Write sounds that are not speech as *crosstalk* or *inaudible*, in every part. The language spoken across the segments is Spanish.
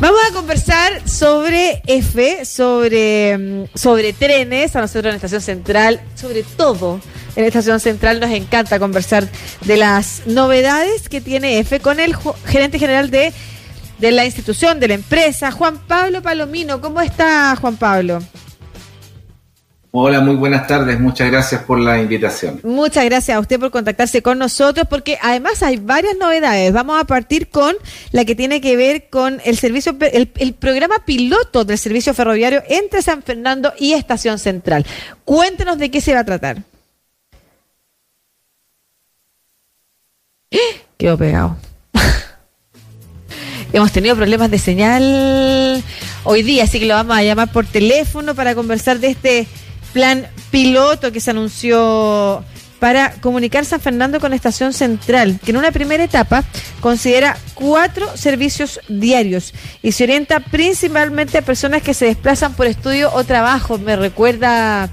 Vamos a conversar sobre F, sobre, mm, sobre trenes, a nosotros en Estación Central, sobre todo en Estación Central nos encanta conversar de las novedades que tiene F con el gerente general de, de la institución, de la empresa, Juan Pablo Palomino. ¿Cómo está Juan Pablo? Hola, muy buenas tardes. Muchas gracias por la invitación. Muchas gracias a usted por contactarse con nosotros, porque además hay varias novedades. Vamos a partir con la que tiene que ver con el servicio, el, programa piloto del servicio ferroviario entre San Fernando y Estación Central. Cuéntenos de qué se va a tratar. Quedó pegado. *laughs* Hemos tenido problemas de señal hoy día, así que lo vamos a llamar por teléfono para conversar de este plan piloto que se anunció para comunicar San Fernando con Estación Central, que en una primera etapa considera cuatro servicios diarios y se orienta principalmente a personas que se desplazan por estudio o trabajo. Me recuerda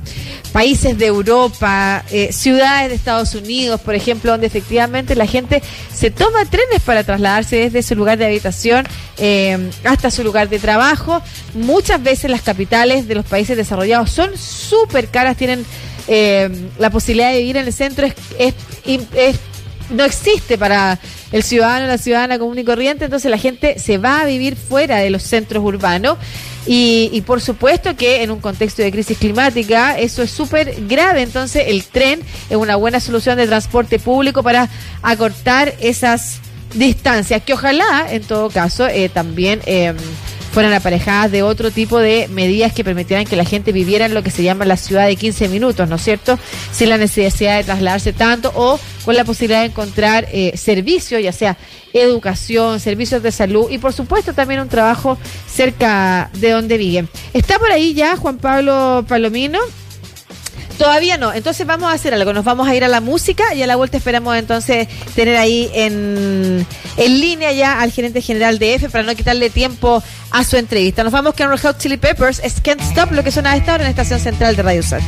países de Europa, eh, ciudades de Estados Unidos, por ejemplo, donde efectivamente la gente se toma trenes para trasladarse desde su lugar de habitación eh, hasta su lugar de trabajo. Muchas veces las capitales de los países desarrollados son súper caras, tienen eh, la posibilidad de vivir en el centro es, es, es, no existe para el ciudadano la ciudadana común y corriente, entonces la gente se va a vivir fuera de los centros urbanos. Y, y por supuesto que en un contexto de crisis climática eso es súper grave, entonces el tren es una buena solución de transporte público para acortar esas distancias, que ojalá en todo caso eh, también... Eh, fueran aparejadas de otro tipo de medidas que permitieran que la gente viviera en lo que se llama la ciudad de 15 minutos, ¿no es cierto? Sin la necesidad de trasladarse tanto o con la posibilidad de encontrar eh, servicios, ya sea educación, servicios de salud y por supuesto también un trabajo cerca de donde viven. Está por ahí ya Juan Pablo Palomino. Todavía no, entonces vamos a hacer algo, nos vamos a ir a la música y a la vuelta esperamos entonces tener ahí en, en línea ya al gerente general de F para no quitarle tiempo a su entrevista. Nos vamos con Red Hot Chili Peppers, Can't Stop, lo que suena a esta hora en la estación central de Radio Sat.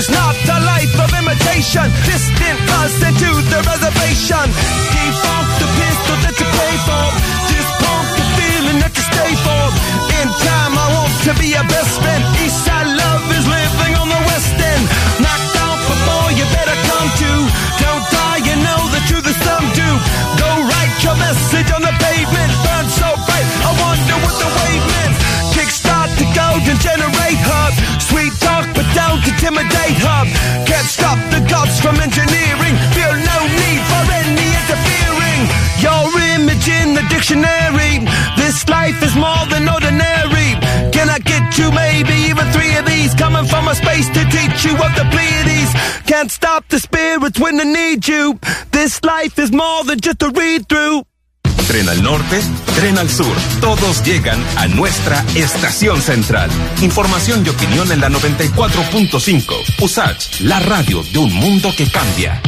Choose not a life of imitation. Distant us into the reservation. Defunct from engineering. Feel no need for any interfering. Your image in the dictionary. This life is more than ordinary. Can I get you maybe even three of these? Coming from a space to teach you of the Pleiades. Can't stop the spirits when they need you. This life is more than just a read through. Tren al norte, tren al sur. Todos llegan a nuestra estación central. Información y opinión en la 94.5. USACH, la radio de un mundo que cambia.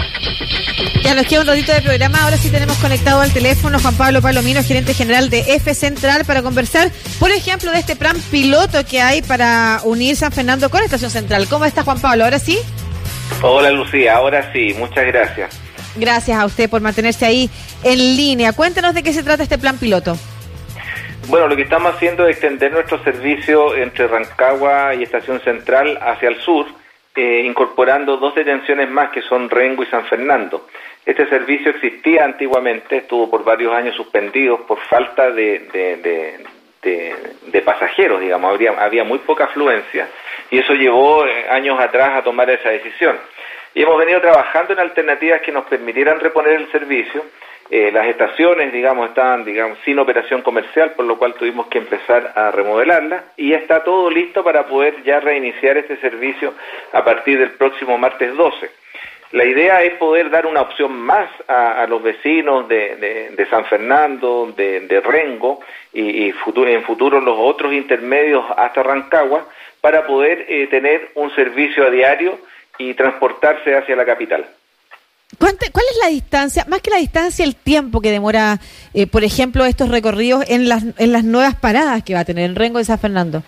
Ya nos queda un ratito de programa. Ahora sí tenemos conectado al teléfono Juan Pablo Palomino, gerente general de F Central, para conversar, por ejemplo, de este plan piloto que hay para unir San Fernando con Estación Central. ¿Cómo está Juan Pablo? ¿Ahora sí? Hola Lucía, ahora sí, muchas gracias. Gracias a usted por mantenerse ahí en línea. Cuéntanos de qué se trata este plan piloto. Bueno, lo que estamos haciendo es extender nuestro servicio entre Rancagua y Estación Central hacia el sur, eh, incorporando dos detenciones más que son Rengo y San Fernando. Este servicio existía antiguamente, estuvo por varios años suspendido por falta de, de, de, de- de pasajeros, digamos, habría, había muy poca afluencia y eso llevó eh, años atrás a tomar esa decisión. Y hemos venido trabajando en alternativas que nos permitieran reponer el servicio. Eh, las estaciones, digamos, estaban, digamos, sin operación comercial, por lo cual tuvimos que empezar a remodelarlas y está todo listo para poder ya reiniciar este servicio a partir del próximo martes 12. La idea es poder dar una opción más a, los vecinos de, San Fernando, de, Rengo y, y futuro- en futuro los otros intermedios hasta Rancagua para poder eh, tener un servicio a diario y transportarse hacia la capital. ¿Cuánta- ¿Cuál es la distancia? Más que la distancia, el tiempo que demora, eh, por ejemplo, estos recorridos en las, en las nuevas paradas que va a tener en Rengo de San Fernando.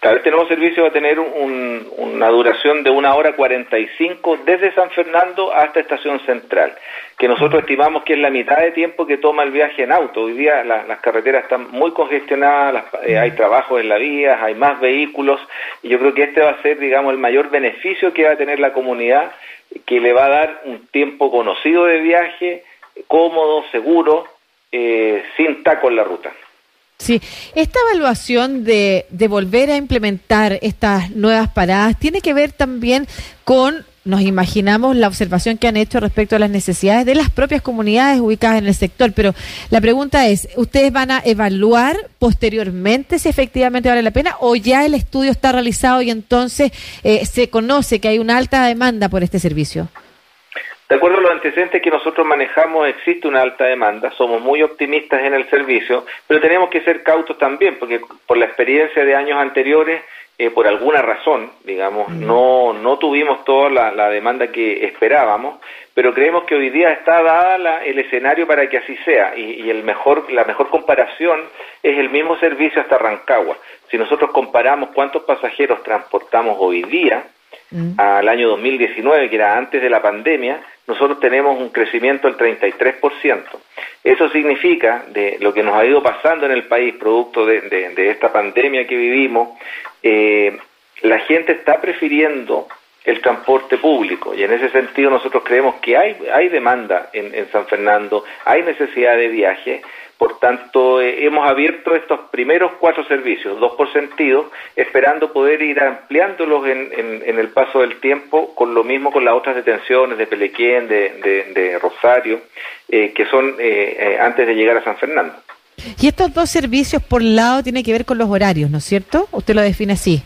Claro, este nuevo servicio va a tener un- una duración de una hora 45 desde San Fernando hasta Estación Central, que nosotros estimamos que es la mitad de tiempo que toma el viaje en auto. Hoy día la- las carreteras están muy congestionadas, las- eh, hay trabajos en la vía, hay más vehículos, y yo creo que este va a ser, digamos, el mayor beneficio que va a tener la comunidad, que le va a dar un tiempo conocido de viaje, cómodo, seguro, eh, sin taco en la ruta. Sí, esta evaluación de, de volver a implementar estas nuevas paradas tiene que ver también con, nos imaginamos, la observación que han hecho respecto a las necesidades de las propias comunidades ubicadas en el sector. Pero la pregunta es, ¿ustedes van a evaluar posteriormente si efectivamente vale la pena o ya el estudio está realizado y entonces eh, se conoce que hay una alta demanda por este servicio? De acuerdo a los antecedentes que nosotros manejamos, existe una alta demanda, somos muy optimistas en el servicio, pero tenemos que ser cautos también, porque por la experiencia de años anteriores, eh, por alguna razón, digamos, no, no tuvimos toda la, la demanda que esperábamos, pero creemos que hoy día está dada la- el escenario para que así sea, y, y el mejor, la mejor comparación es el mismo servicio hasta Rancagua. Si nosotros comparamos cuántos pasajeros transportamos hoy día, al año 2019, que era antes de la pandemia, nosotros tenemos un crecimiento del 33%. Eso significa, de lo que nos ha ido pasando en el país, producto de, de- esta pandemia que vivimos, eh, la gente está prefiriendo el transporte público. Y en ese sentido nosotros creemos que hay, hay demanda en, en San Fernando, hay necesidad de viaje, por tanto eh, hemos abierto estos primeros cuatro servicios, dos por sentido, esperando poder ir ampliándolos en, el paso del tiempo, con lo mismo con las otras detenciones de Pelequén, de, de, de Rosario, eh, que son eh, eh, antes de llegar a San Fernando. Y estos dos servicios por lado tienen que ver con los horarios, ¿no es cierto? Usted lo define así.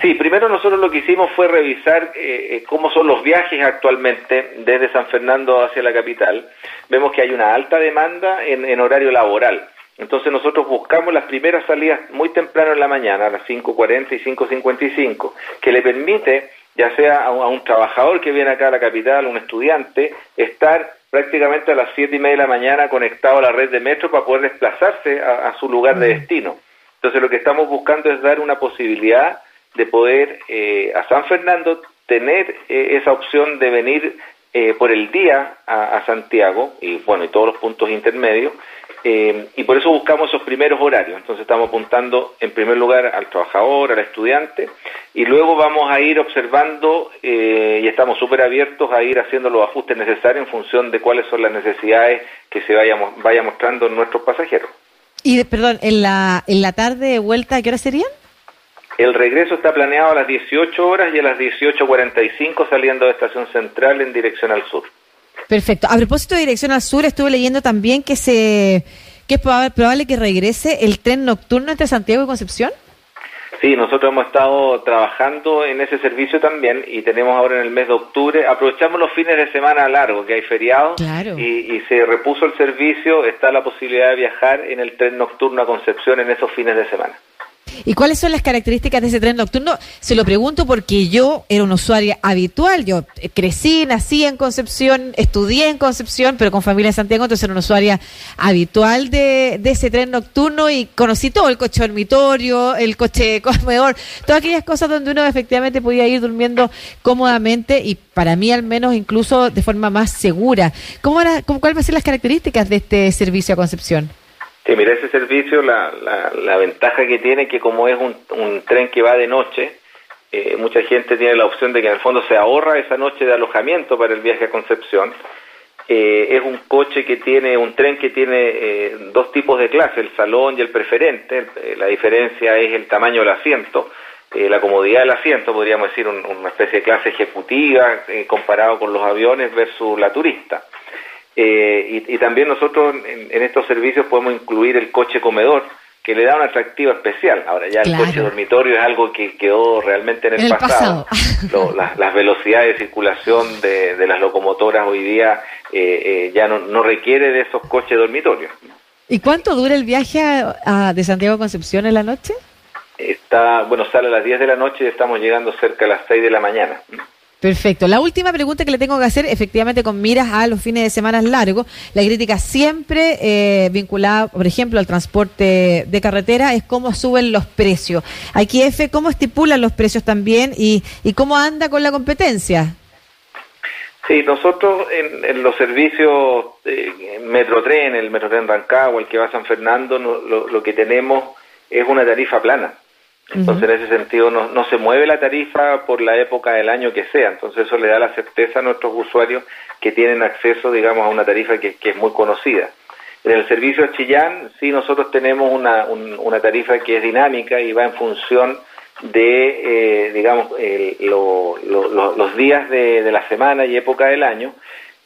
Sí, primero nosotros lo que hicimos fue revisar eh, eh, cómo son los viajes actualmente desde San Fernando hacia la capital. Vemos que hay una alta demanda en, en horario laboral. Entonces nosotros buscamos las primeras salidas muy temprano en la mañana, a las 5.40 y 5.55, que le permite, ya sea a un, a un trabajador que viene acá a la capital, un estudiante, estar prácticamente a las siete y media de la mañana conectado a la red de metro para poder desplazarse a, a su lugar de destino. Entonces lo que estamos buscando es dar una posibilidad de poder eh, a San Fernando tener eh, esa opción de venir eh, por el día a, Santiago y bueno y todos los puntos intermedios eh, y por eso buscamos esos primeros horarios. Entonces estamos apuntando en primer lugar al trabajador al estudiante y luego vamos a ir observando eh, y estamos súper abiertos a ir haciendo los ajustes necesarios en función de cuáles son las necesidades que se vaya, vaya mostrando nuestros pasajeros. Y perdón en la en la tarde de vuelta qué hora serían el regreso está planeado a las 18 horas y a las 18.45 saliendo de Estación Central en dirección al sur. Perfecto. A propósito de dirección al sur, estuve leyendo también que se que es probable, que regrese el tren nocturno entre Santiago y Concepción. Sí, nosotros hemos estado trabajando en ese servicio también y tenemos ahora en el mes de octubre, aprovechamos los fines de semana largos, que hay feriados, Claro. y, y se repuso el servicio, está la posibilidad de viajar en el tren nocturno a Concepción en esos fines de semana. ¿Y cuáles son las características de ese tren nocturno? Se lo pregunto porque yo era una usuaria habitual. Yo eh, crecí, nací en Concepción, estudié en Concepción, pero con familia en Santiago, entonces era una usuaria habitual de, de ese tren nocturno y conocí todo, el coche dormitorio, el coche comedor, todas aquellas cosas donde uno efectivamente podía ir durmiendo cómodamente y para mí al menos incluso de forma más segura. ¿Cómo era, cómo, ¿Cuáles van a ser las características de este servicio a Concepción? Sí, mira, ese servicio, la, la, la ventaja que tiene que como es un, un tren que va de noche, eh, mucha gente tiene la opción de que en el fondo se ahorra esa noche de alojamiento para el viaje a Concepción. Eh, es un coche que tiene, un tren que tiene eh, dos tipos de clase, el salón y el preferente. La diferencia es el tamaño del asiento, la comodidad del asiento, podríamos decir un, una especie de clase ejecutiva comparado con los aviones versus la turista. Eh, y, y, también nosotros en, en, estos servicios podemos incluir el coche comedor, que le da un atractivo especial. Ahora ya claro. el coche dormitorio es algo que quedó realmente en el, el pasado. *laughs* las, las, velocidades de circulación de, de, las locomotoras hoy día eh, eh, ya no, no, requiere de esos coches dormitorios. ¿Y cuánto dura el viaje a, a, de Santiago a Concepción en la noche? Está, bueno, sale a las 10 de la noche y estamos llegando cerca a las 6 de la mañana. Perfecto. La última pregunta que le tengo que hacer, efectivamente, con miras a los fines de semana largos, la crítica siempre eh, vinculada, por ejemplo, al transporte de carretera, es cómo suben los precios. Aquí, F, ¿cómo estipulan los precios también y, y cómo anda con la competencia? Sí, nosotros en, en los servicios Metrotren, el Metrotren Rancagua, el que va a San Fernando, no, lo que tenemos es una tarifa plana. Entonces, uh -huh. en ese sentido, no, no, se mueve la tarifa por la época del año que sea. Entonces, eso le da la certeza a nuestros usuarios que tienen acceso, digamos, a una tarifa que, que es muy conocida. En el servicio Chillán, sí, nosotros tenemos una, un, una tarifa que es dinámica y va en función de, eh, digamos, el, lo, lo, lo, los días de, de, la semana y época del año,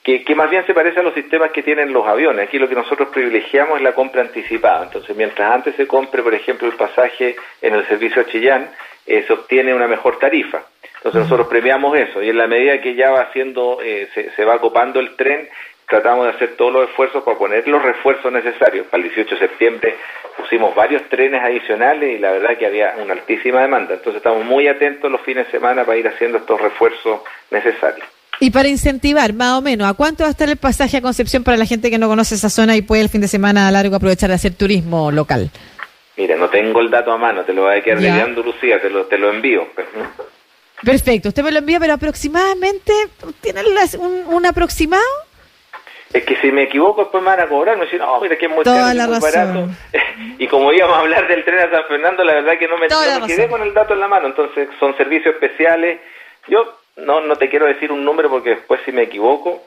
que, que, más bien se parece a los sistemas que tienen los aviones. Aquí lo que nosotros privilegiamos es la compra anticipada. Entonces, mientras antes se compre, por ejemplo, el pasaje en el servicio a Chillán, eh, se obtiene una mejor tarifa. Entonces, nosotros premiamos eso. Y en la medida que ya va haciendo, eh, se, se va copando el tren, tratamos de hacer todos los esfuerzos para poner los refuerzos necesarios. Para el 18 de septiembre pusimos varios trenes adicionales y la verdad que había una altísima demanda. Entonces estamos muy atentos los fines de semana para ir haciendo estos refuerzos necesarios. Y para incentivar, más o menos, ¿a cuánto va a estar el pasaje a Concepción para la gente que no conoce esa zona y puede el fin de semana largo aprovechar de hacer turismo local? Mira, no tengo el dato a mano, te lo voy a quedar debiendo, Lucía, te lo, te lo envío. Perfecto, usted me lo envía, pero aproximadamente, ¿tiene un, un aproximado? Es que si me equivoco después me van a cobrar, me dicen, no, mira que es muy Toda caro, la muy razón. barato. *laughs* y como íbamos a hablar del tren a San Fernando, la verdad que no me, no me quedé con el dato en la mano. Entonces, son servicios especiales. Yo no, no te quiero decir un número porque después si me equivoco,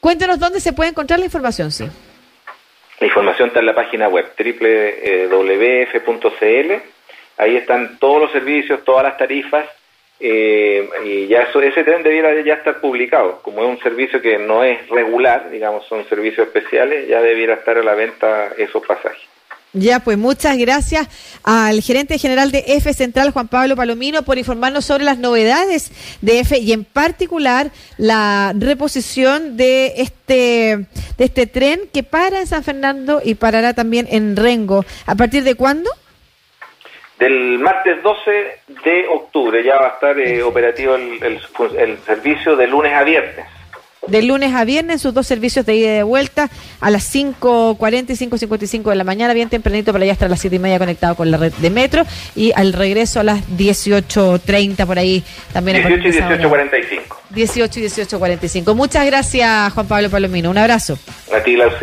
Cuéntanos dónde se puede encontrar la información, sí. La información está en la página web www.f.cl. Ahí están todos los servicios, todas las tarifas. eh, y ya eso, ese tren debiera ya estar publicado. Como es un servicio que no es regular, digamos, son servicios especiales, ya debiera estar a la venta esos pasajes. Ya, pues muchas gracias al gerente general de F Central, Juan Pablo Palomino, por informarnos sobre las novedades de F y en particular la reposición de este, de este tren que para en San Fernando y parará también en Rengo. ¿A partir de cuándo? Del martes 12 de octubre ya va a estar eh, operativo el, el- el servicio de lunes a viernes. De lunes a viernes, sus dos servicios de ida y de vuelta a las 5.40 y 5.55 de la mañana, bien tempranito para ya estar a las 7 y media conectado con la red de metro y al regreso a las 18.30 por ahí también. a 18 y partir de esa hora. 18.45. 18 y 18.45. Muchas gracias, Juan Pablo Palomino. Un abrazo. A ti.